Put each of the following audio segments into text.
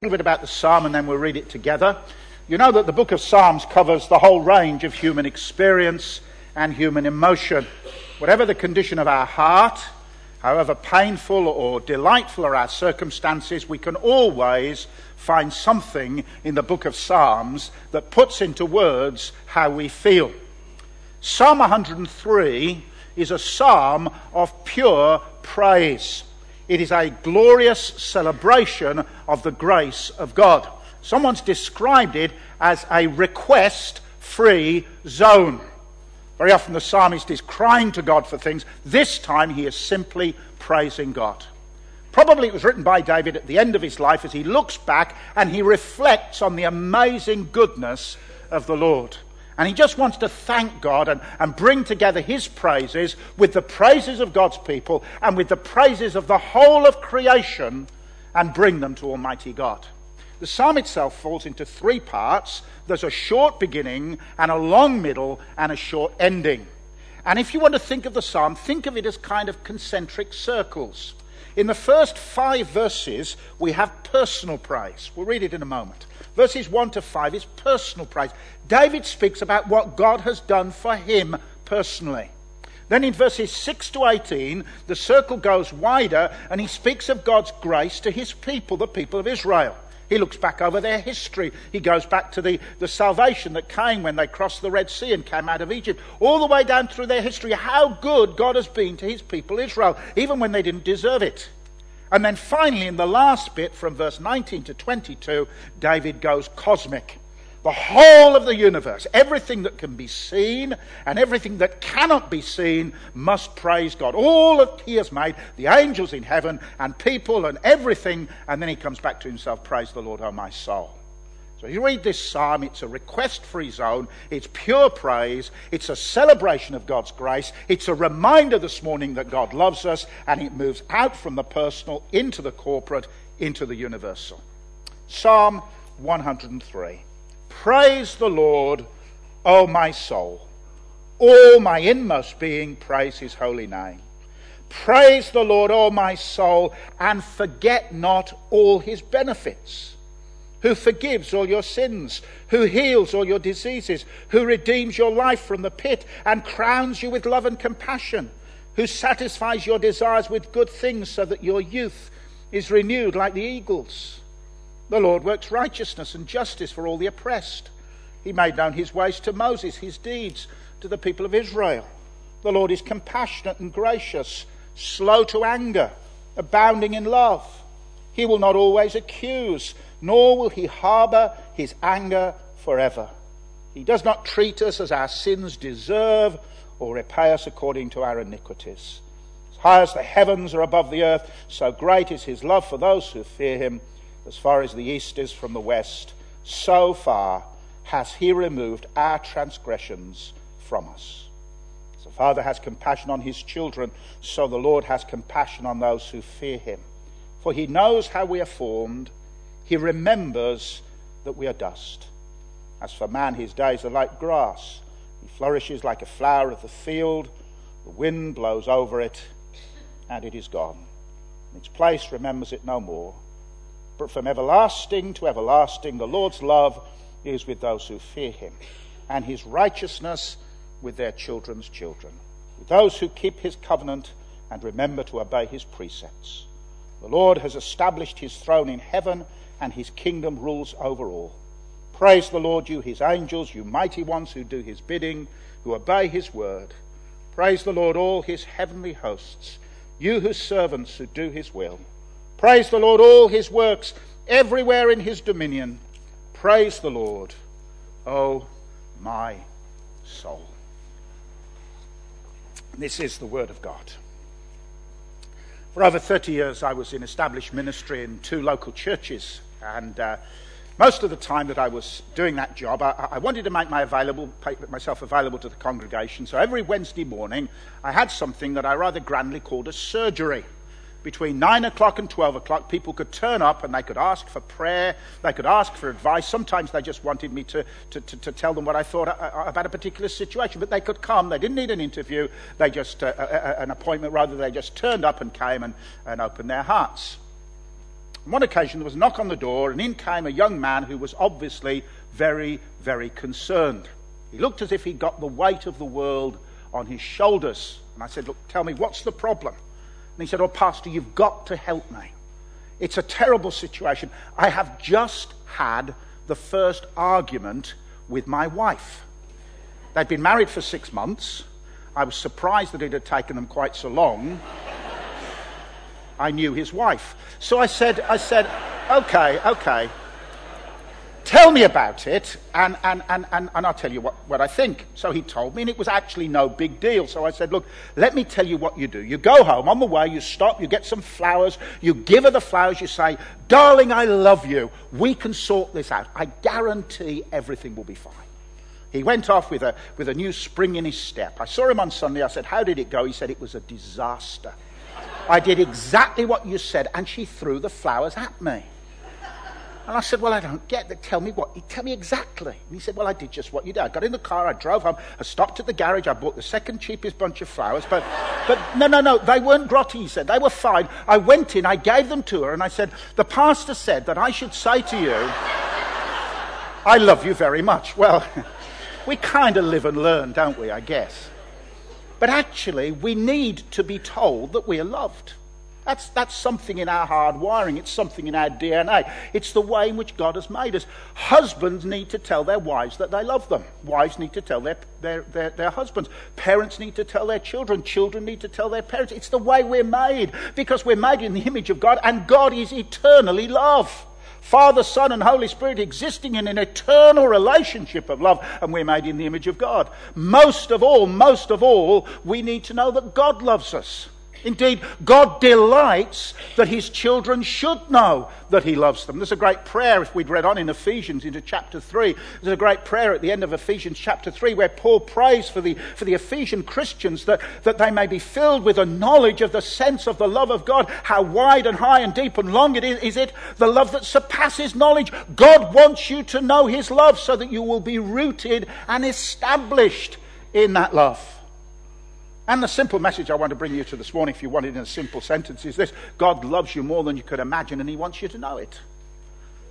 little bit about the psalm and then we'll read it together. You know that the book of Psalms covers the whole range of human experience and human emotion. Whatever the condition of our heart, however painful or delightful are our circumstances, we can always find something in the book of Psalms that puts into words how we feel. Psalm 103 is a psalm of pure praise. It is a glorious celebration of the grace of God. Someone's described it as a request free zone. Very often the psalmist is crying to God for things. This time he is simply praising God. Probably it was written by David at the end of his life as he looks back and he reflects on the amazing goodness of the Lord. And he just wants to thank God and, and bring together his praises with the praises of God's people and with the praises of the whole of creation and bring them to Almighty God. The psalm itself falls into three parts there's a short beginning, and a long middle, and a short ending. And if you want to think of the psalm, think of it as kind of concentric circles. In the first five verses, we have personal praise. We'll read it in a moment. Verses 1 to 5 is personal praise. David speaks about what God has done for him personally. Then in verses 6 to 18, the circle goes wider and he speaks of God's grace to his people, the people of Israel. He looks back over their history. He goes back to the, the salvation that came when they crossed the Red Sea and came out of Egypt, all the way down through their history, how good God has been to his people Israel, even when they didn't deserve it. And then finally, in the last bit, from verse 19 to 22, David goes cosmic. The whole of the universe, everything that can be seen and everything that cannot be seen, must praise God. All that He has made, the angels in heaven and people and everything, and then He comes back to Himself, Praise the Lord, O my soul. So you read this psalm, it's a request free zone, it's pure praise, it's a celebration of God's grace, it's a reminder this morning that God loves us, and it moves out from the personal into the corporate, into the universal. Psalm 103 Praise the Lord, O my soul. All my inmost being, praise his holy name. Praise the Lord, O my soul, and forget not all his benefits who forgives all your sins, who heals all your diseases, who redeems your life from the pit and crowns you with love and compassion, who satisfies your desires with good things so that your youth is renewed like the eagles. The Lord works righteousness and justice for all the oppressed. He made known his ways to Moses, his deeds to the people of Israel. The Lord is compassionate and gracious, slow to anger, abounding in love. He will not always accuse nor will he harbor his anger forever. He does not treat us as our sins deserve or repay us according to our iniquities. As high as the heavens are above the earth, so great is his love for those who fear him. As far as the east is from the west, so far has he removed our transgressions from us. As the Father has compassion on his children, so the Lord has compassion on those who fear him. For he knows how we are formed he remembers that we are dust. As for man, his days are like grass. He flourishes like a flower of the field. The wind blows over it, and it is gone. its place remembers it no more. But from everlasting to everlasting, the Lord's love is with those who fear him, and his righteousness with their children's children, with those who keep his covenant and remember to obey his precepts. The Lord has established his throne in heaven and his kingdom rules over all. Praise the Lord, you his angels, you mighty ones who do his bidding, who obey his word. Praise the Lord, all his heavenly hosts, you his servants who do his will. Praise the Lord, all his works, everywhere in his dominion. Praise the Lord, O my soul. This is the word of God. For over 30 years, I was in established ministry in two local churches and uh, most of the time that I was doing that job, I, I wanted to make my available, myself available to the congregation. So every Wednesday morning, I had something that I rather grandly called a surgery. Between 9 o'clock and 12 o'clock, people could turn up and they could ask for prayer, they could ask for advice. Sometimes they just wanted me to, to, to, to tell them what I thought uh, uh, about a particular situation, but they could come. They didn't need an interview, they just, uh, uh, an appointment, rather, they just turned up and came and, and opened their hearts. On one occasion, there was a knock on the door, and in came a young man who was obviously very, very concerned. He looked as if he'd got the weight of the world on his shoulders. And I said, Look, tell me, what's the problem? And he said, Oh, Pastor, you've got to help me. It's a terrible situation. I have just had the first argument with my wife. They'd been married for six months. I was surprised that it had taken them quite so long. I knew his wife. So I said, I said, okay, okay. Tell me about it, and, and, and, and, and I'll tell you what, what I think. So he told me, and it was actually no big deal. So I said, Look, let me tell you what you do. You go home, on the way, you stop, you get some flowers, you give her the flowers, you say, Darling, I love you. We can sort this out. I guarantee everything will be fine. He went off with a, with a new spring in his step. I saw him on Sunday. I said, How did it go? He said, It was a disaster. I did exactly what you said, and she threw the flowers at me. And I said, Well, I don't get that. Tell me what. Tell me exactly. And he said, Well, I did just what you did. I got in the car, I drove home, I stopped at the garage, I bought the second cheapest bunch of flowers. But, but no, no, no, they weren't grotty, he said. They were fine. I went in, I gave them to her, and I said, The pastor said that I should say to you, I love you very much. Well, we kind of live and learn, don't we, I guess. But actually, we need to be told that we are loved. That's, that's something in our hard wiring. It's something in our DNA. It's the way in which God has made us. Husbands need to tell their wives that they love them. Wives need to tell their, their, their, their husbands. Parents need to tell their children. Children need to tell their parents. It's the way we're made because we're made in the image of God and God is eternally love. Father, Son, and Holy Spirit existing in an eternal relationship of love, and we're made in the image of God. Most of all, most of all, we need to know that God loves us. Indeed, God delights that his children should know that he loves them. There's a great prayer, if we'd read on in Ephesians into chapter 3, there's a great prayer at the end of Ephesians chapter 3 where Paul prays for the, for the Ephesian Christians that, that they may be filled with a knowledge of the sense of the love of God, how wide and high and deep and long it is, is it, the love that surpasses knowledge. God wants you to know his love so that you will be rooted and established in that love. And the simple message I want to bring you to this morning, if you want it in a simple sentence, is this God loves you more than you could imagine, and He wants you to know it.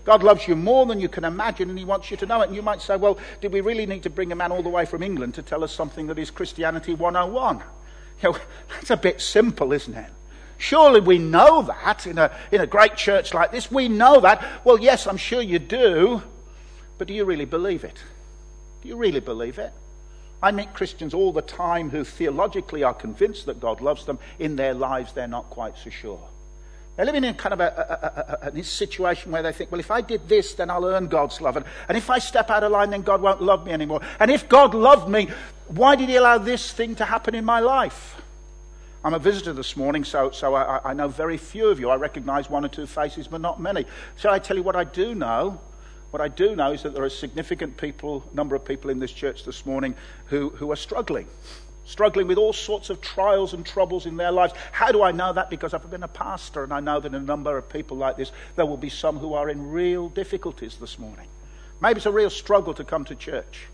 God loves you more than you can imagine, and He wants you to know it. And you might say, well, did we really need to bring a man all the way from England to tell us something that is Christianity 101? You know, that's a bit simple, isn't it? Surely we know that in a, in a great church like this. We know that. Well, yes, I'm sure you do. But do you really believe it? Do you really believe it? I meet Christians all the time who theologically are convinced that God loves them. In their lives, they're not quite so sure. They're living in kind of a, a, a, a, situation where they think, well, if I did this, then I'll earn God's love. And, and if I step out of line, then God won't love me anymore. And if God loved me, why did He allow this thing to happen in my life? I'm a visitor this morning, so, so I, I know very few of you. I recognize one or two faces, but not many. Shall I tell you what I do know? What I do know is that there are a significant people, number of people in this church this morning who, who are struggling. Struggling with all sorts of trials and troubles in their lives. How do I know that? Because I've been a pastor and I know that a number of people like this, there will be some who are in real difficulties this morning. Maybe it's a real struggle to come to church.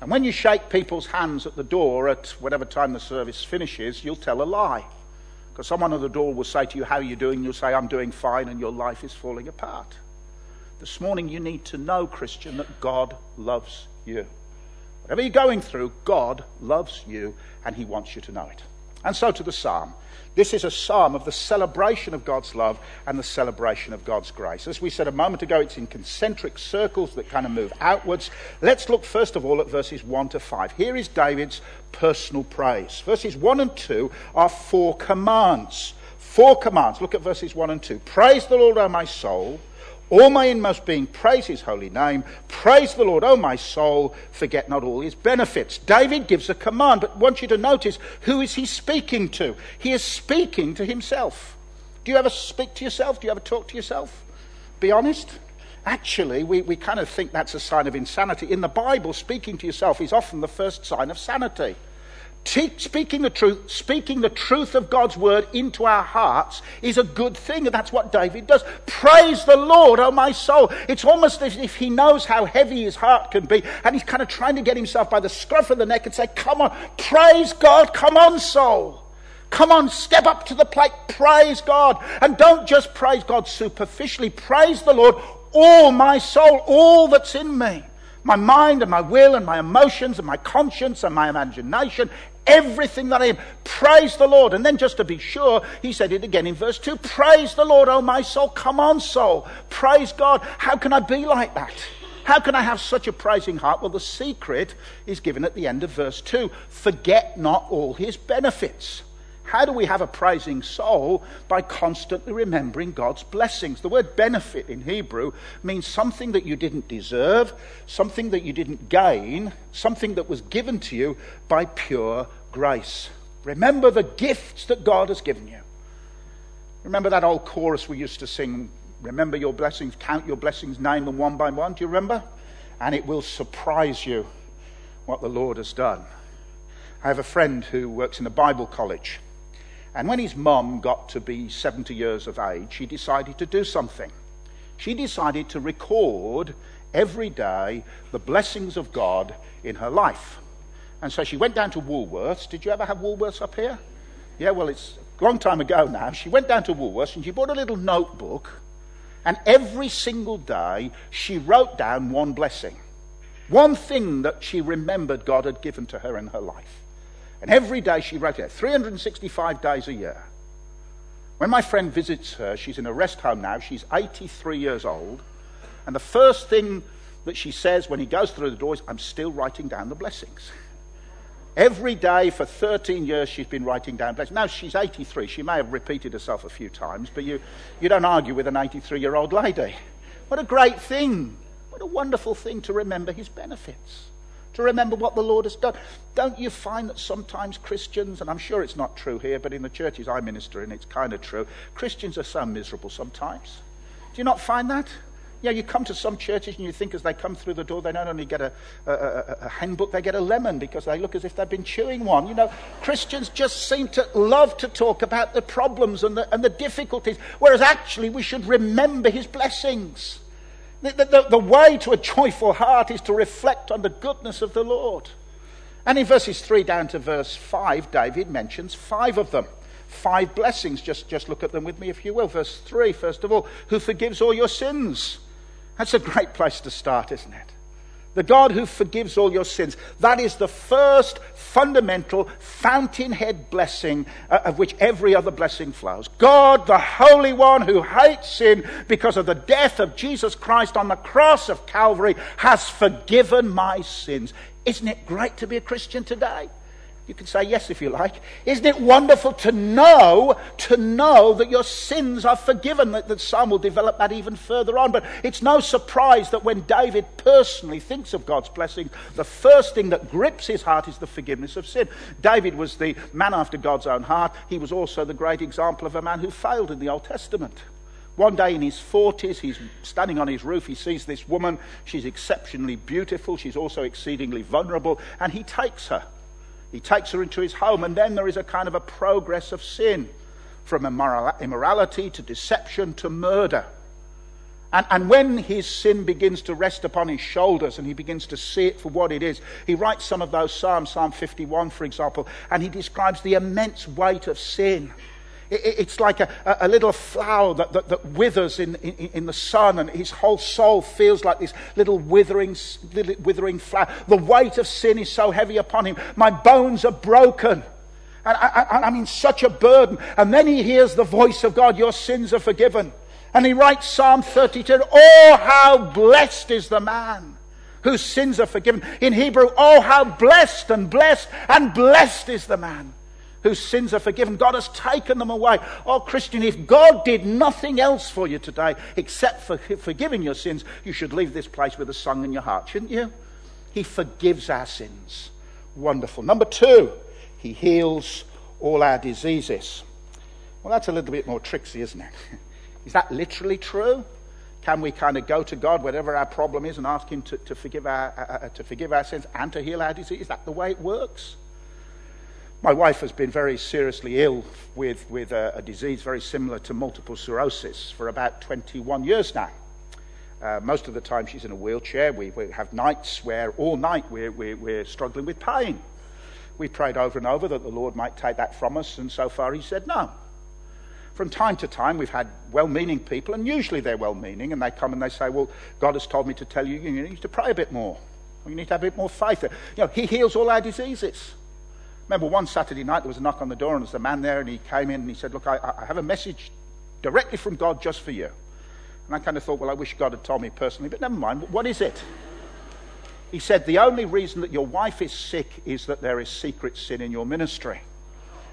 And when you shake people's hands at the door at whatever time the service finishes, you'll tell a lie. Because someone at the door will say to you, How are you doing? You'll say, I'm doing fine, and your life is falling apart. This morning, you need to know, Christian, that God loves you. Whatever you're going through, God loves you and He wants you to know it. And so to the psalm. This is a psalm of the celebration of God's love and the celebration of God's grace. As we said a moment ago, it's in concentric circles that kind of move outwards. Let's look first of all at verses 1 to 5. Here is David's personal praise. Verses 1 and 2 are four commands. Four commands. Look at verses 1 and 2. Praise the Lord, O my soul. All my inmost being, praise his holy name. Praise the Lord, O my soul. Forget not all his benefits. David gives a command, but I want you to notice who is he speaking to? He is speaking to himself. Do you ever speak to yourself? Do you ever talk to yourself? Be honest. Actually, we, we kind of think that's a sign of insanity. In the Bible, speaking to yourself is often the first sign of sanity speaking the truth, speaking the truth of God's word into our hearts is a good thing, and that's what David does. Praise the Lord, oh my soul. It's almost as if he knows how heavy his heart can be, and he's kind of trying to get himself by the scruff of the neck and say, Come on, praise God, come on, soul. Come on, step up to the plate. Praise God. And don't just praise God superficially. Praise the Lord, all my soul, all that's in me. My mind and my will and my emotions and my conscience and my imagination, everything that I am. Praise the Lord. And then just to be sure, he said it again in verse 2 Praise the Lord, oh my soul. Come on, soul. Praise God. How can I be like that? How can I have such a praising heart? Well, the secret is given at the end of verse 2 Forget not all his benefits. How do we have a praising soul? By constantly remembering God's blessings. The word benefit in Hebrew means something that you didn't deserve, something that you didn't gain, something that was given to you by pure grace. Remember the gifts that God has given you. Remember that old chorus we used to sing Remember your blessings, count your blessings, name them one by one. Do you remember? And it will surprise you what the Lord has done. I have a friend who works in a Bible college. And when his mum got to be 70 years of age, she decided to do something. She decided to record every day the blessings of God in her life. And so she went down to Woolworths. Did you ever have Woolworths up here? Yeah, well, it's a long time ago now. She went down to Woolworths and she bought a little notebook. And every single day, she wrote down one blessing. One thing that she remembered God had given to her in her life. And every day she wrote it, 365 days a year. When my friend visits her, she's in a rest home now, she's 83 years old, and the first thing that she says when he goes through the door is, I'm still writing down the blessings. Every day for 13 years, she's been writing down blessings. Now, she's 83. She may have repeated herself a few times, but you, you don't argue with an 83 year old lady. What a great thing. What a wonderful thing to remember his benefits to remember what the Lord has done. Don't you find that sometimes Christians, and I'm sure it's not true here, but in the churches I minister in, it's kind of true, Christians are so miserable sometimes. Do you not find that? Yeah, you come to some churches and you think as they come through the door, they not only get a, a, a, a, handbook, they get a lemon because they look as if they've been chewing one. You know, Christians just seem to love to talk about the problems and the, and the difficulties, whereas actually we should remember his blessings. The, the, the way to a joyful heart is to reflect on the goodness of the Lord. And in verses 3 down to verse 5, David mentions five of them. Five blessings. Just, just look at them with me, if you will. Verse 3, first of all, who forgives all your sins. That's a great place to start, isn't it? The God who forgives all your sins. That is the first fundamental fountainhead blessing uh, of which every other blessing flows. God, the Holy One who hates sin because of the death of Jesus Christ on the cross of Calvary, has forgiven my sins. Isn't it great to be a Christian today? You can say yes if you like. Isn't it wonderful to know, to know that your sins are forgiven? That, that some will develop that even further on. But it's no surprise that when David personally thinks of God's blessing, the first thing that grips his heart is the forgiveness of sin. David was the man after God's own heart. He was also the great example of a man who failed in the Old Testament. One day in his 40s, he's standing on his roof. He sees this woman. She's exceptionally beautiful. She's also exceedingly vulnerable. And he takes her. He takes her into his home, and then there is a kind of a progress of sin from immorality to deception to murder. And, and, when his sin begins to rest upon his shoulders and he begins to see it for what it is, he writes some of those Psalms, Psalm 51, for example, and he describes the immense weight of sin it's like a, a little flower that, that, that withers in, in, in, the sun, and his whole soul feels like this little withering, little withering flower. The weight of sin is so heavy upon him. My bones are broken. And I, am in such a burden. And then he hears the voice of God, Your sins are forgiven. And he writes Psalm 32 Oh, how blessed is the man whose sins are forgiven. In Hebrew, oh, how blessed and blessed and blessed is the man whose sins are forgiven. God has taken them away. Oh, Christian, if God did nothing else for you today except for forgiving your sins, you should leave this place with a song in your heart, shouldn't you? He forgives our sins. Wonderful. Number two, He heals all our diseases. Well, that's a little bit more tricksy, isn't it? Is that literally true? Can we kind of go to God, whatever our problem is, and ask Him to, to forgive, our, uh, uh to forgive our sins and to heal our disease? Is that the way it works? My wife has been very seriously ill with, with a, a disease very similar to multiple sclerosis for about 21 years now. Uh, most of the time she's in a wheelchair. We, we have nights where all night we're, we're, we're, struggling with pain. We prayed over and over that the Lord might take that from us, and so far he said no. From time to time, we've had well meaning people, and usually they're well meaning, and they come and they say, Well, God has told me to tell you, you need to pray a bit more. You need to have a bit more faith. You know, He heals all our diseases. Remember one Saturday night there was a knock on the door and there was a man there and he came in and he said, Look, I, I have a message directly from God just for you. And I kind of thought, Well, I wish God had told me personally, but never mind. What is it? He said, The only reason that your wife is sick is that there is secret sin in your ministry.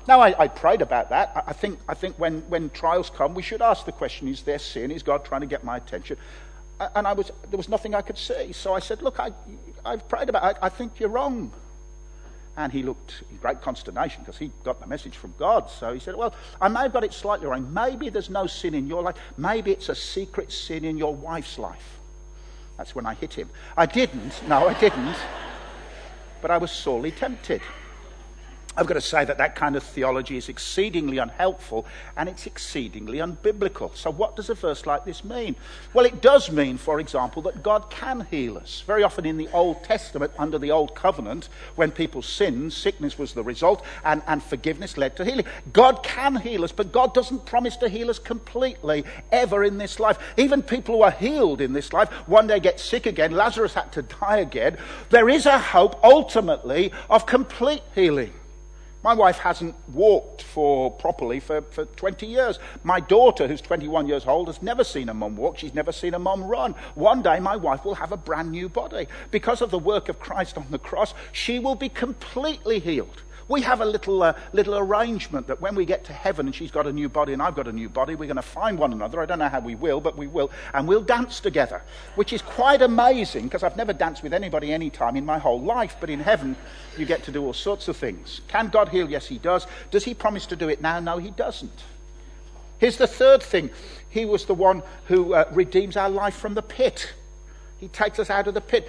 Now, I, I prayed about that. I, I, think, I think when, when trials come, we should ask the question is there sin? Is God trying to get my attention? And I was, there was nothing I could see. So I said, Look, I, I've prayed about it. I think you're wrong. And he looked in great consternation because he got the message from God. So he said, Well, I may have got it slightly wrong. Maybe there's no sin in your life. Maybe it's a secret sin in your wife's life. That's when I hit him. I didn't. No, I didn't. But I was sorely tempted. I've got to say that that kind of theology is exceedingly unhelpful and it's exceedingly unbiblical. So, what does a verse like this mean? Well, it does mean, for example, that God can heal us. Very often in the Old Testament, under the Old Covenant, when people sinned, sickness was the result and, and forgiveness led to healing. God can heal us, but God doesn't promise to heal us completely ever in this life. Even people who are healed in this life one day get sick again. Lazarus had to die again. There is a hope ultimately of complete healing. My wife hasn't walked for properly for, for 20 years. My daughter, who's 21 years old, has never seen a mum walk. She's never seen a mum run. One day, my wife will have a brand new body. Because of the work of Christ on the cross, she will be completely healed. We have a little, uh, little arrangement that when we get to heaven and she's got a new body and I've got a new body, we're going to find one another. I don't know how we will, but we will. And we'll dance together, which is quite amazing because I've never danced with anybody any time in my whole life. But in heaven, you get to do all sorts of things. Can God heal? Yes, He does. Does He promise to do it now? No, He doesn't. Here's the third thing He was the one who uh, redeems our life from the pit. He takes us out of the pit.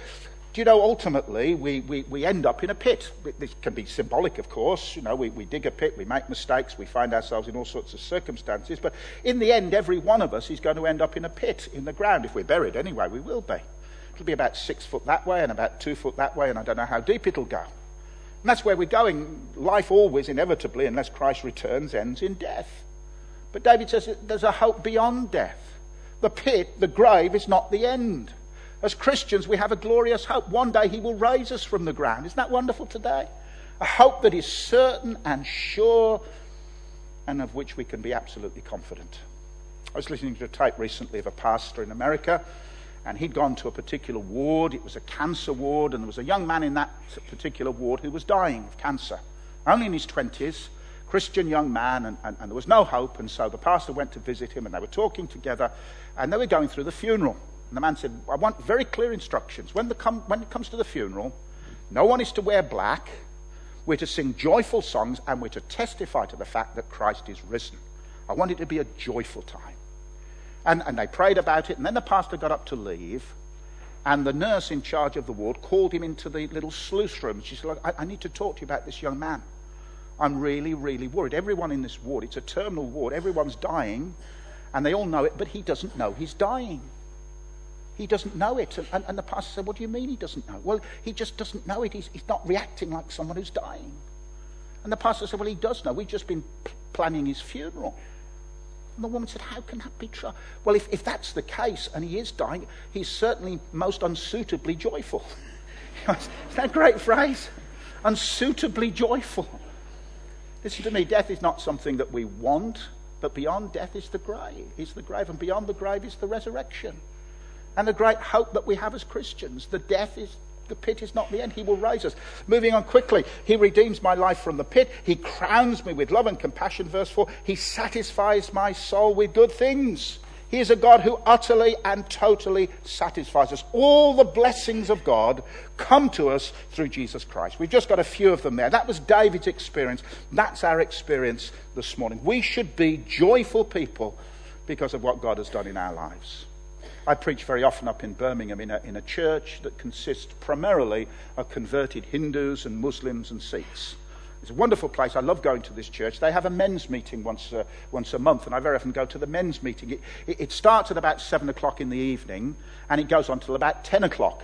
Do you know, ultimately, we, we, we end up in a pit. This can be symbolic, of course. You know, we, we dig a pit, we make mistakes, we find ourselves in all sorts of circumstances. But in the end, every one of us is going to end up in a pit in the ground. If we're buried anyway, we will be. It'll be about six foot that way and about two foot that way, and I don't know how deep it'll go. And that's where we're going. Life always, inevitably, unless Christ returns, ends in death. But David says there's a hope beyond death. The pit, the grave, is not the end. As Christians, we have a glorious hope. One day He will raise us from the ground. Isn't that wonderful today? A hope that is certain and sure and of which we can be absolutely confident. I was listening to a tape recently of a pastor in America, and he'd gone to a particular ward. It was a cancer ward, and there was a young man in that particular ward who was dying of cancer, only in his 20s. Christian young man, and, and, and there was no hope. And so the pastor went to visit him, and they were talking together, and they were going through the funeral. And the man said, I want very clear instructions. When, com- when it comes to the funeral, no one is to wear black. We're to sing joyful songs and we're to testify to the fact that Christ is risen. I want it to be a joyful time. And, and they prayed about it, and then the pastor got up to leave, and the nurse in charge of the ward called him into the little sluice room. She said, I, I need to talk to you about this young man. I'm really, really worried. Everyone in this ward, it's a terminal ward, everyone's dying, and they all know it, but he doesn't know he's dying. He doesn't know it. And, and, and, the pastor said, What do you mean he doesn't know? Well, he just doesn't know it. He's, he's not reacting like someone who's dying. And the pastor said, Well, he does know. We've just been p- planning his funeral. And the woman said, How can that be true? Well, if, if that's the case and he is dying, he's certainly most unsuitably joyful. Is that a great phrase? Unsuitably joyful. Listen to me, death is not something that we want, but beyond death is the grave. Is the grave, and beyond the grave is the resurrection and the great hope that we have as Christians. The death is the pit is not the end. He will raise us. Moving on quickly, He redeems my life from the pit. He crowns me with love and compassion. Verse 4 He satisfies my soul with good things. He is a God who utterly and totally satisfies us. All the blessings of God come to us through Jesus Christ. We've just got a few of them there. That was David's experience. That's our experience this morning. We should be joyful people because of what God has done in our lives. I preach very often up in Birmingham in a, in a church that consists primarily of converted Hindus and Muslims and Sikhs. It's a wonderful place. I love going to this church. They have a men's meeting once, uh, once a month, and I very often go to the men's meeting. It, it, it starts at about 7 o'clock in the evening, and it goes on till about 10 o'clock.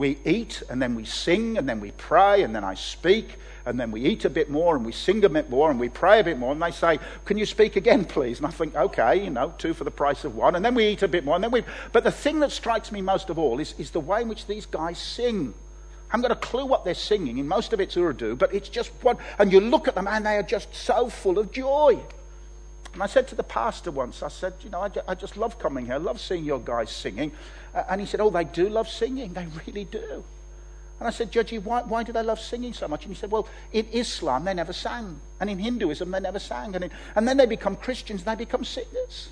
We eat and then we sing and then we pray and then I speak and then we eat a bit more and we sing a bit more and we pray a bit more and they say, Can you speak again, please? And I think, Okay, you know, two for the price of one. And then we eat a bit more and then we. But the thing that strikes me most of all is, is the way in which these guys sing. I haven't got a clue what they're singing, and most of it's Urdu, but it's just one. And you look at them and they are just so full of joy. And I said to the pastor once, I said, You know, I, I just love coming here. I love seeing your guys singing. Uh, and he said, Oh, they do love singing. They really do. And I said, Judgy, why, why do they love singing so much? And he said, Well, in Islam, they never sang. And in Hinduism, they never sang. And, in, and then they become Christians, and they become singers.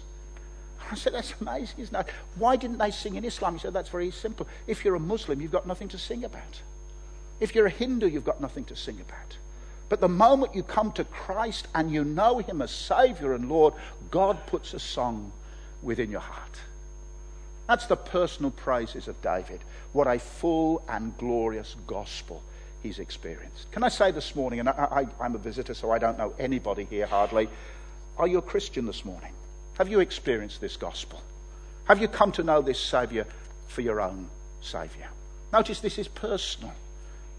I said, That's amazing, isn't it? Why didn't they sing in Islam? He said, That's very simple. If you're a Muslim, you've got nothing to sing about. If you're a Hindu, you've got nothing to sing about. But the moment you come to Christ and you know Him as Savior and Lord, God puts a song within your heart. That's the personal praises of David. What a full and glorious gospel he's experienced. Can I say this morning, and I, am a visitor, so I don't know anybody here hardly. Are you a Christian this morning? Have you experienced this gospel? Have you come to know this Saviour for your own Saviour? Notice this is personal.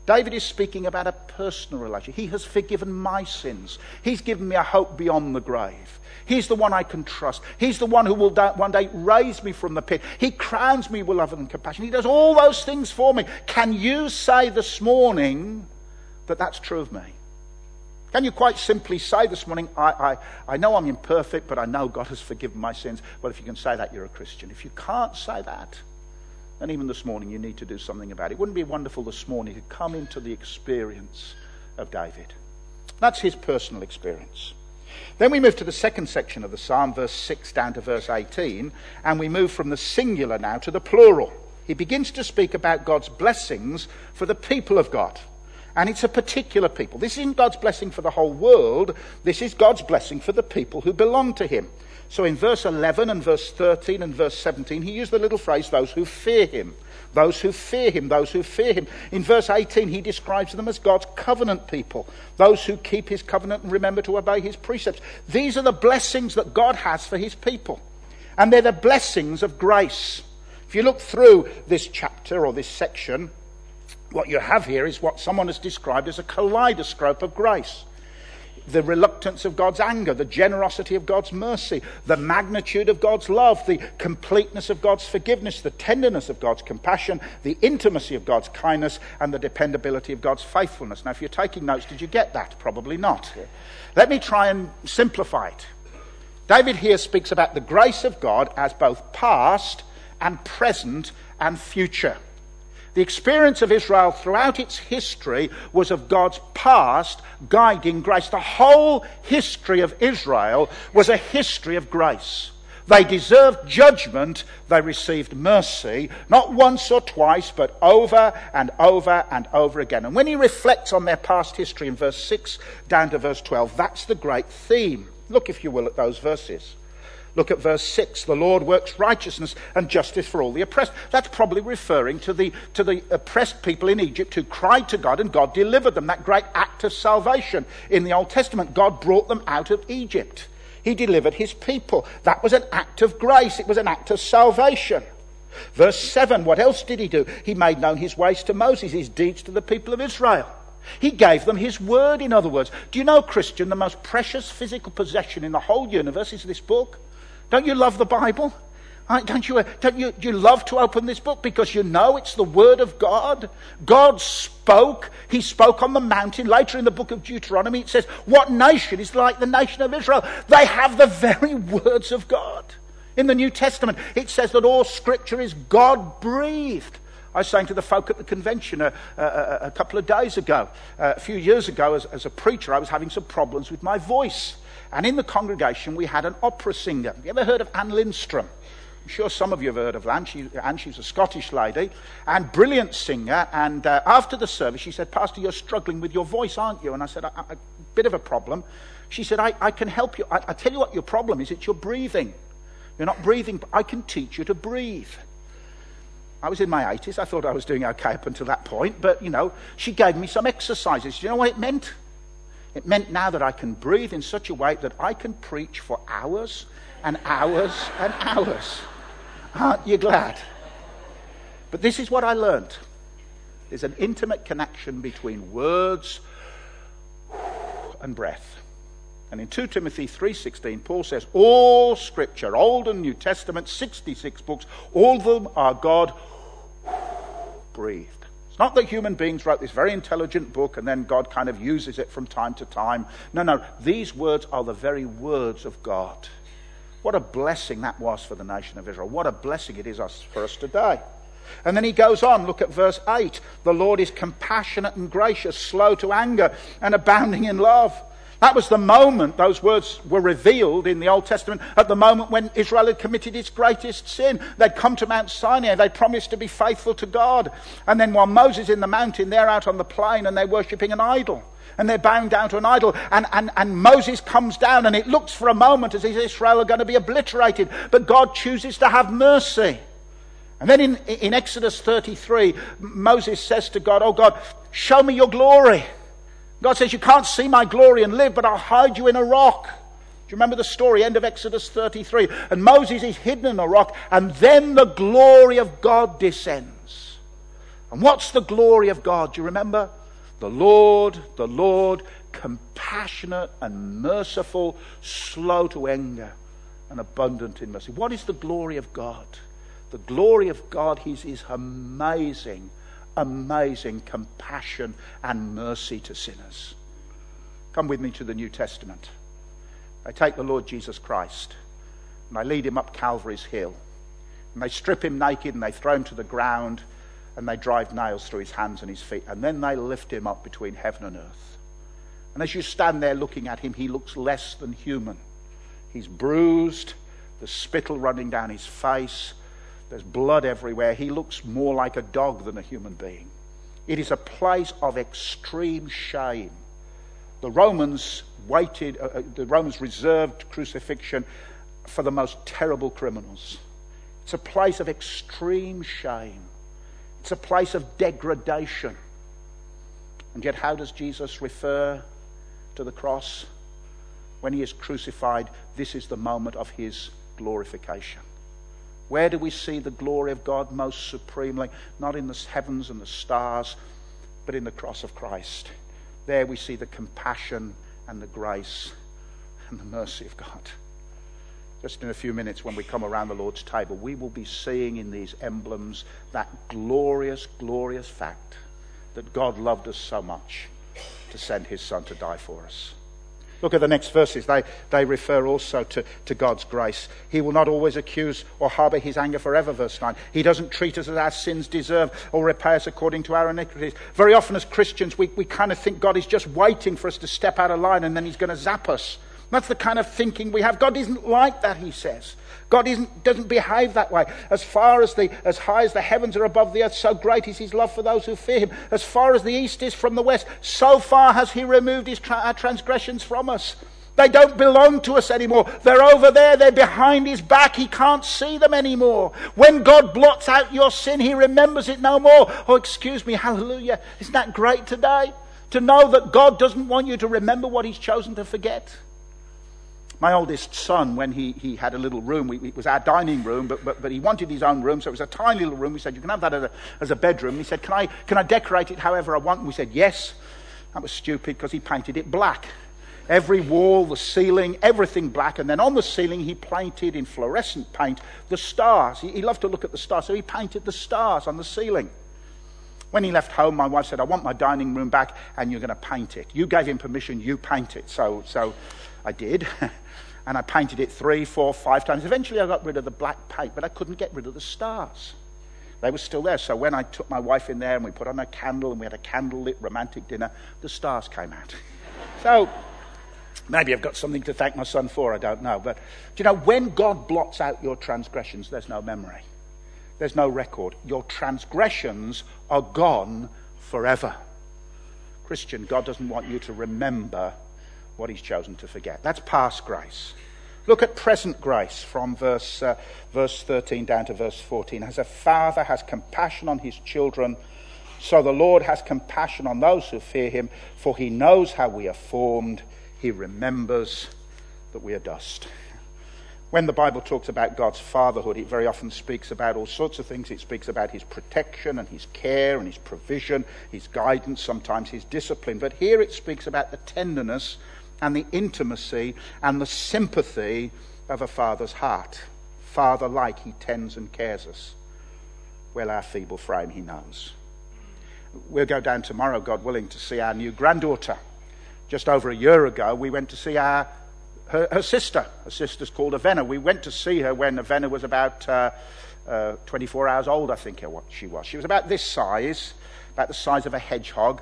David is speaking about a personal relationship. He has forgiven my sins. He's given me a hope beyond the grave. He's the one I can trust. He's the one who will one day raise me from the pit. He crowns me with love and compassion. He does all those things for me. Can you say this morning that that's true of me? Can you quite simply say this morning, I, I, I know I'm imperfect, but I know God has forgiven my sins? Well, if you can say that, you're a Christian. If you can't say that, and even this morning, you need to do something about it. Wouldn't it be wonderful this morning to come into the experience of David? That's his personal experience. Then we move to the second section of the psalm, verse 6 down to verse 18, and we move from the singular now to the plural. He begins to speak about God's blessings for the people of God. And it's a particular people. This isn't God's blessing for the whole world, this is God's blessing for the people who belong to Him. So in verse 11 and verse 13 and verse 17, he used the little phrase, those who fear him. Those who fear him, those who fear him. In verse 18, he describes them as God's covenant people, those who keep his covenant and remember to obey his precepts. These are the blessings that God has for his people. And they're the blessings of grace. If you look through this chapter or this section, what you have here is what someone has described as a kaleidoscope of grace the reluctance of God's anger, the generosity of God's mercy, the magnitude of God's love, the completeness of God's forgiveness, the tenderness of God's compassion, the intimacy of God's kindness, and the dependability of God's faithfulness. Now, if you're taking notes, did you get that? Probably not. Let me try and simplify it. David here speaks about the grace of God as both past and present and future. The experience of Israel throughout its history was of God's past guiding grace. The whole history of Israel was a history of grace. They deserved judgment, they received mercy, not once or twice, but over and over and over again. And when he reflects on their past history in verse 6 down to verse 12, that's the great theme. Look, if you will, at those verses. Look at verse 6. The Lord works righteousness and justice for all the oppressed. That's probably referring to the, to the oppressed people in Egypt who cried to God and God delivered them. That great act of salvation in the Old Testament. God brought them out of Egypt. He delivered his people. That was an act of grace. It was an act of salvation. Verse 7, what else did he do? He made known his ways to Moses, his deeds to the people of Israel. He gave them his word, in other words. Do you know, Christian, the most precious physical possession in the whole universe is this book? Don't you love the Bible? Don't you, don't you, you love to open this book because you know it's the Word of God? God spoke. He spoke on the mountain. Later in the book of Deuteronomy, it says, What nation is like the nation of Israel? They have the very words of God. In the New Testament, it says that all Scripture is God breathed. I was saying to the folk at the convention a, a, a couple of days ago, uh, a few years ago, as, as a preacher, I was having some problems with my voice. And in the congregation, we had an opera singer. Have you ever heard of Anne Lindstrom? I'm sure some of you have heard of Anne. She, Anne she's a Scottish lady and brilliant singer. And uh, after the service, she said, Pastor, you're struggling with your voice, aren't you? And I said, a, bit of a problem. She said, I, I can help you. I, I tell you what your problem is. It's your breathing. You're not breathing, but I can teach you to breathe. I was in my 80s. I thought I was doing okay up until that point. But, you know, she gave me some exercises. Do you know what it meant? It meant now that I can breathe in such a way that I can preach for hours and hours and hours. Aren't you glad? But this is what I learned. There's an intimate connection between words and breath. And in 2 Timothy 3:16 Paul says all scripture, Old and New Testament, 66 books, all of them are God breathed. Not that human beings wrote this very intelligent book and then God kind of uses it from time to time. No, no, these words are the very words of God. What a blessing that was for the nation of Israel. What a blessing it is for us today. And then he goes on, look at verse 8. The Lord is compassionate and gracious, slow to anger, and abounding in love. That was the moment those words were revealed in the Old Testament, at the moment when Israel had committed its greatest sin. They'd come to Mount Sinai, they promised to be faithful to God. And then while Moses in the mountain, they're out on the plain and they're worshipping an idol. And they're bowing down to an idol. And, and, and Moses comes down, and it looks for a moment as if Israel are going to be obliterated. But God chooses to have mercy. And then in, in Exodus 33, Moses says to God, Oh God, show me your glory. God says, You can't see my glory and live, but I'll hide you in a rock. Do you remember the story, end of Exodus 33? And Moses is hidden in a rock, and then the glory of God descends. And what's the glory of God? Do you remember? The Lord, the Lord, compassionate and merciful, slow to anger, and abundant in mercy. What is the glory of God? The glory of God is his amazing, amazing compassion and mercy to sinners. Come with me to the New Testament. They take the Lord Jesus Christ and they lead him up Calvary's hill. And they strip him naked and they throw him to the ground and they drive nails through his hands and his feet. And then they lift him up between heaven and earth. And as you stand there looking at him, he looks less than human. He's bruised, the spittle running down his face, there's blood everywhere. He looks more like a dog than a human being. It is a place of extreme shame. The Romans waited, uh, uh, the Romans reserved crucifixion for the most terrible criminals. It's a place of extreme shame. It's a place of degradation. And yet, how does Jesus refer to the cross? When he is crucified, this is the moment of his glorification. Where do we see the glory of God most supremely? Not in the heavens and the stars, but in the cross of Christ. There we see the compassion and the grace and the mercy of God. Just in a few minutes, when we come around the Lord's table, we will be seeing in these emblems that glorious, glorious fact that God loved us so much to send his Son to die for us. Look at the next verses. They, they refer also to, to God's grace. He will not always accuse or harbor his anger forever, verse 9. He doesn't treat us as our sins deserve or repay us according to our iniquities. Very often, as Christians, we, we kind of think God is just waiting for us to step out of line and then he's going to zap us. That's the kind of thinking we have. God isn't like that, he says. God doesn't behave that way. As far as the, as high as the heavens are above the earth, so great is his love for those who fear him. As far as the east is from the west, so far has he removed his tra- our transgressions from us. They don't belong to us anymore. They're over there. They're behind his back. He can't see them anymore. When God blots out your sin, he remembers it no more. Oh, excuse me. Hallelujah. Isn't that great today? To know that God doesn't want you to remember what he's chosen to forget. My oldest son, when he, he had a little room, we, it was our dining room, but, but, but he wanted his own room, so it was a tiny little room. We said, You can have that as a, as a bedroom. He said, can I, can I decorate it however I want? And we said, Yes. That was stupid because he painted it black. Every wall, the ceiling, everything black. And then on the ceiling, he painted in fluorescent paint the stars. He, he loved to look at the stars, so he painted the stars on the ceiling. When he left home, my wife said, I want my dining room back and you're going to paint it. You gave him permission, you paint it. So, so I did. and I painted it three, four, five times. Eventually, I got rid of the black paint, but I couldn't get rid of the stars. They were still there. So when I took my wife in there and we put on a candle and we had a candlelit romantic dinner, the stars came out. so maybe I've got something to thank my son for, I don't know. But do you know, when God blots out your transgressions, there's no memory, there's no record. Your transgressions are gone forever. Christian, God doesn't want you to remember what he's chosen to forget. That's past grace. Look at present grace from verse, uh, verse 13 down to verse 14. As a father has compassion on his children, so the Lord has compassion on those who fear him, for he knows how we are formed. He remembers that we are dust. When the Bible talks about God's fatherhood, it very often speaks about all sorts of things. It speaks about his protection and his care and his provision, his guidance, sometimes his discipline. But here it speaks about the tenderness and the intimacy and the sympathy of a father's heart. Father like, he tends and cares us. Well, our feeble frame, he knows. We'll go down tomorrow, God willing, to see our new granddaughter. Just over a year ago, we went to see our her, her sister. Her sister's called Avena. We went to see her when Avena was about uh, uh, 24 hours old, I think she was. She was about this size, about the size of a hedgehog.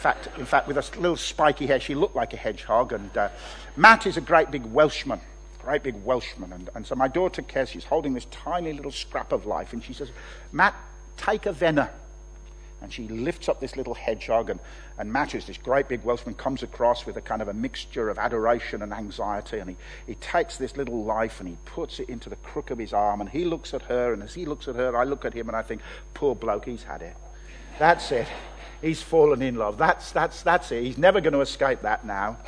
In fact, in fact with a little spiky hair, she looked like a hedgehog. And uh, Matt is a great big Welshman, great big Welshman. And, and so my daughter Kes, she's holding this tiny little scrap of life, and she says, Matt, take Avena. And she lifts up this little hedgehog, and, and Matthews, this great big Welshman, comes across with a kind of a mixture of adoration and anxiety. And he, he takes this little life and he puts it into the crook of his arm. And he looks at her, and as he looks at her, I look at him and I think, poor bloke, he's had it. That's it. He's fallen in love. That's, that's, that's it. He's never going to escape that now.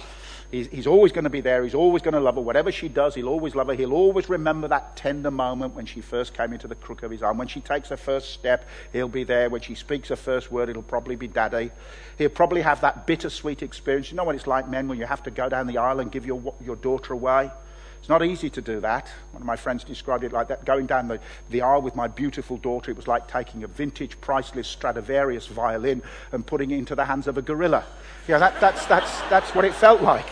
He's, he's always going to be there. He's always going to love her. Whatever she does, he'll always love her. He'll always remember that tender moment when she first came into the crook of his arm. When she takes her first step, he'll be there. When she speaks her first word, it'll probably be daddy. He'll probably have that bittersweet experience. You know what it's like, men, when you have to go down the aisle and give your, your daughter away? It's not easy to do that. One of my friends described it like that going down the, the aisle with my beautiful daughter, it was like taking a vintage, priceless Stradivarius violin and putting it into the hands of a gorilla. Yeah, that, that's, that's, that's what it felt like.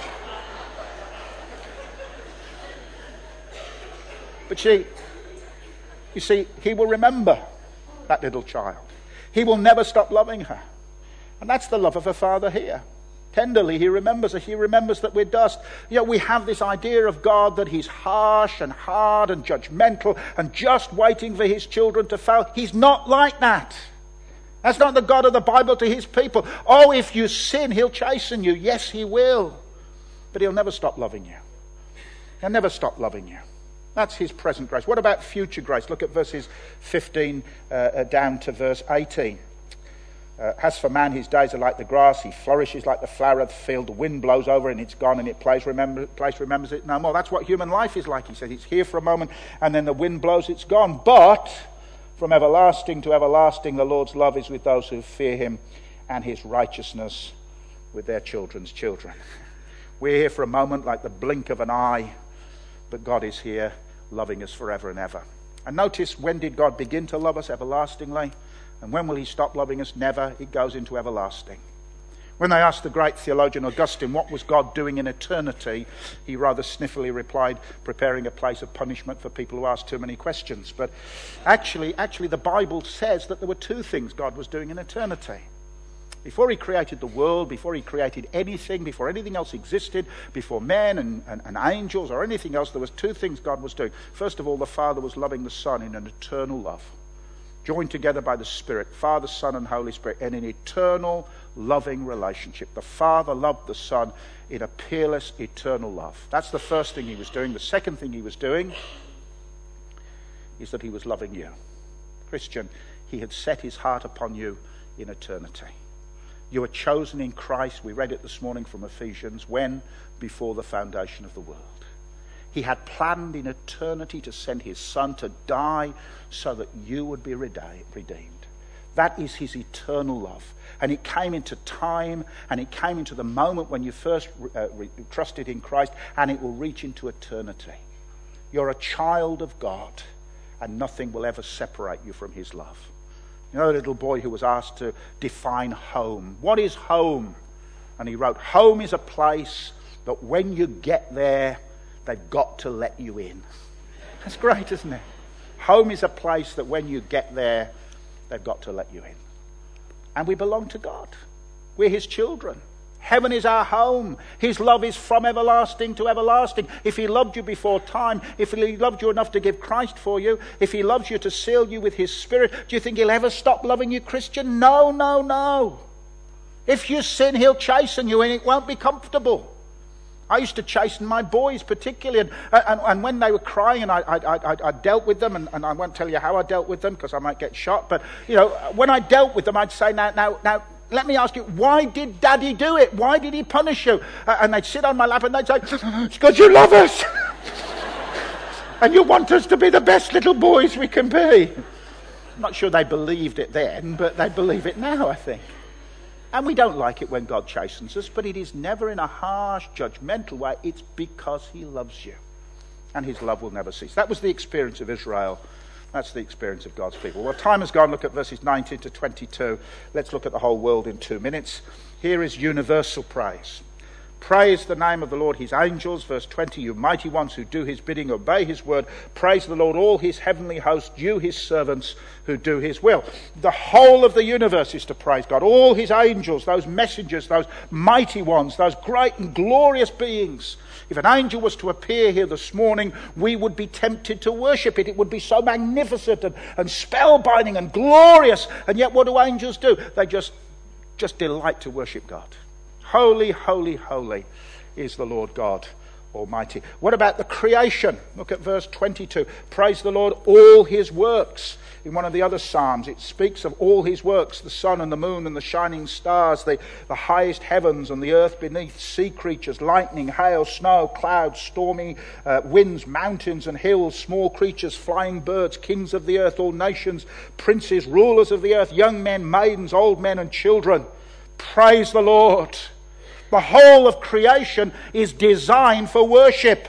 But see, you see, he will remember that little child. He will never stop loving her. And that's the love of a father here. Tenderly, he remembers us. He remembers that we're dust. You know, we have this idea of God that he's harsh and hard and judgmental and just waiting for his children to fail. He's not like that. That's not the God of the Bible to his people. Oh, if you sin, he'll chasten you. Yes, he will. But he'll never stop loving you. He'll never stop loving you. That's his present grace. What about future grace? Look at verses 15 uh, uh down to verse 18. Uh, as for man, his days are like the grass. He flourishes like the flower of the field. The wind blows over and it's gone and it plays remember, place remembers it no more. That's what human life is like. He says it's here for a moment and then the wind blows, it's gone. But from everlasting to everlasting, the Lord's love is with those who fear him and his righteousness with their children's children. We're here for a moment like the blink of an eye, but God is here loving us forever and ever. And notice when did God begin to love us everlastingly? And when will he stop loving us? Never. It goes into everlasting. When they asked the great theologian Augustine what was God doing in eternity, he rather sniffily replied, preparing a place of punishment for people who ask too many questions. But actually, actually, the Bible says that there were two things God was doing in eternity. Before he created the world, before he created anything, before anything else existed, before men and, and, and, angels or anything else, there was two things God was doing. First of all, the Father was loving the Son in an eternal love joined together by the Spirit, Father, Son, and Holy Spirit, in an eternal, loving relationship. The Father loved the Son in a peerless, eternal love. That's the first thing he was doing. The second thing he was doing is that he was loving you. Christian, he had set his heart upon you in eternity. You were chosen in Christ. We read it this morning from Ephesians. When? Before the foundation of the world. He had planned in eternity to send his son to die so that you would be redeemed. That is his eternal love. And it came into time and it came into the moment when you first uh, trusted in Christ, and it will reach into eternity. You're a child of God, and nothing will ever separate you from his love. You know the little boy who was asked to define home. What is home? And he wrote, Home is a place that when you get there, They've got to let you in. That's great, isn't it? Home is a place that when you get there, they've got to let you in. And we belong to God. We're His children. Heaven is our home. His love is from everlasting to everlasting. If He loved you before time, if He loved you enough to give Christ for you, if He loves you to seal you with His Spirit, do you think He'll ever stop loving you, Christian? No, no, no. If you sin, He'll chasten you and it won't be comfortable. I used to chasten my boys particularly, and, and, and when they were crying, and I, I, I, I dealt with them, and, and, I won't tell you how I dealt with them because I might get shot. But you know, when I dealt with them, I'd say, "Now, now, now, let me ask you, why did Daddy do it? Why did he punish you?" And they'd sit on my lap and they'd say, "It's because you love us." and you want us to be the best little boys we can be. I'm not sure they believed it then, but they believe it now, I think. And we don't like it when God chastens us, but it is never in a harsh, judgmental way. It's because He loves you. And His love will never cease. That was the experience of Israel. That's the experience of God's people. Well, time has gone. Look at verses 19 to 22. Let's look at the whole world in two minutes. Here is universal praise. Praise the name of the Lord, his angels. Verse 20, you mighty ones who do his bidding, obey his word. Praise the Lord, all his heavenly host, you his servants who do his will. The whole of the universe is to praise God. All his angels, those messengers, those mighty ones, those great and glorious beings. If an angel was to appear here this morning, we would be tempted to worship it. It would be so magnificent and, and spellbinding and glorious. And yet, what do angels do? They just, just delight to worship God. Holy, holy, holy is the Lord God Almighty. What about the creation? Look at verse 22. Praise the Lord, all his works. In one of the other Psalms, it speaks of all his works the sun and the moon and the shining stars, the, the highest heavens and the earth beneath, sea creatures, lightning, hail, snow, clouds, stormy uh, winds, mountains and hills, small creatures, flying birds, kings of the earth, all nations, princes, rulers of the earth, young men, maidens, old men, and children. Praise the Lord. The whole of creation is designed for worship.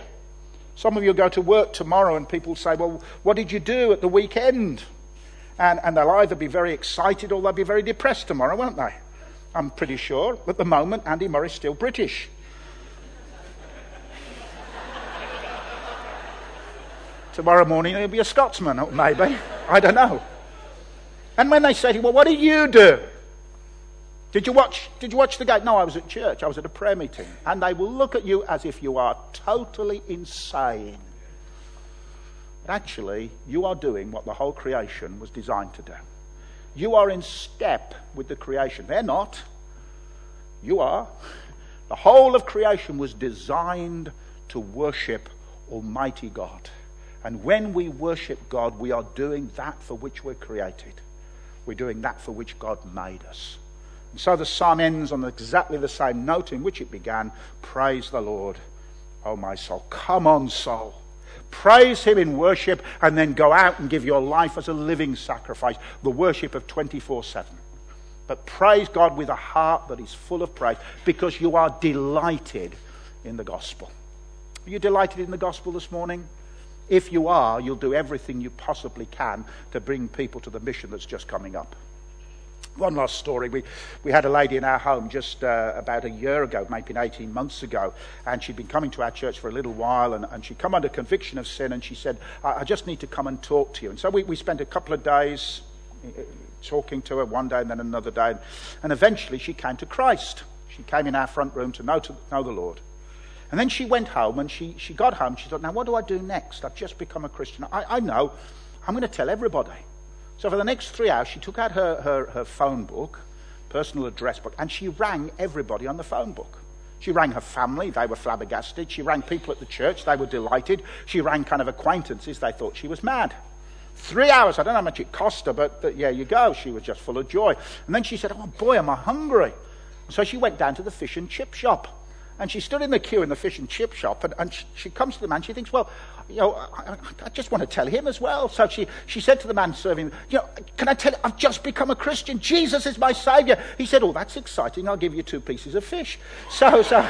Some of you go to work tomorrow and people say, Well, what did you do at the weekend? And, and they'll either be very excited or they'll be very depressed tomorrow, won't they? I'm pretty sure. At the moment, Andy Murray's still British. Tomorrow morning, he'll be a Scotsman, or maybe. I don't know. And when they say to you, Well, what did you do? Did you watch, did you watch the game? No, I was at church. I was at a prayer meeting. And they will look at you as if you are totally insane. But actually, you are doing what the whole creation was designed to do. You are in step with the creation. They're not. You are. The whole of creation was designed to worship Almighty God. And when we worship God, we are doing that for which we're created. We're doing that for which God made us. And so the psalm ends on exactly the same note in which it began Praise the Lord, O my soul. Come on, soul. Praise Him in worship and then go out and give your life as a living sacrifice, the worship of 24 7. But praise God with a heart that is full of praise because you are delighted in the gospel. Are you delighted in the gospel this morning? If you are, you'll do everything you possibly can to bring people to the mission that's just coming up. One last story. We, we had a lady in our home just uh, about a year ago, maybe 18 months ago, and she'd been coming to our church for a little while, and, and she'd come under conviction of sin, and she said, I, I just need to come and talk to you. And so we, we spent a couple of days uh, talking to her, one day and then another day, and eventually she came to Christ. She came in our front room to know, to know the Lord. And then she went home, and she, she got home. She thought, now what do I do next? I've just become a Christian. I, I know. I'm going to tell everybody. So for the next three hours, she took out her, her, her phone book, personal address book, and she rang everybody on the phone book. She rang her family, they were flabbergasted. She rang people at the church, they were delighted. She rang kind of acquaintances, they thought she was mad. Three hours, I don't know how much it cost her, but, but yeah, you go. She was just full of joy. And then she said, Oh boy, am I hungry. So she went down to the fish and chip shop. And she stood in the queue in the fish and chip shop, and, and she, she, comes to the man. She thinks, well, you know, I, I, just want to tell him as well. So she, she said to the man serving, you know, can I tell you, I've just become a Christian. Jesus is my Savior. He said, oh, that's exciting. I'll give you two pieces of fish. So, so,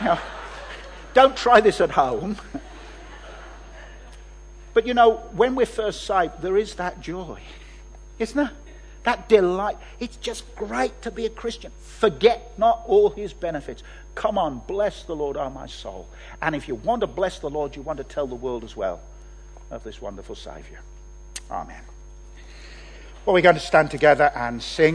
you know, don't try this at home. But you know, when we're first saved, there is that joy, isn't there? That delight. It's just great to be a Christian. Forget not all his benefits. Come on, bless the Lord, oh my soul. And if you want to bless the Lord, you want to tell the world as well of this wonderful Saviour. Amen. Well, we're going to stand together and sing.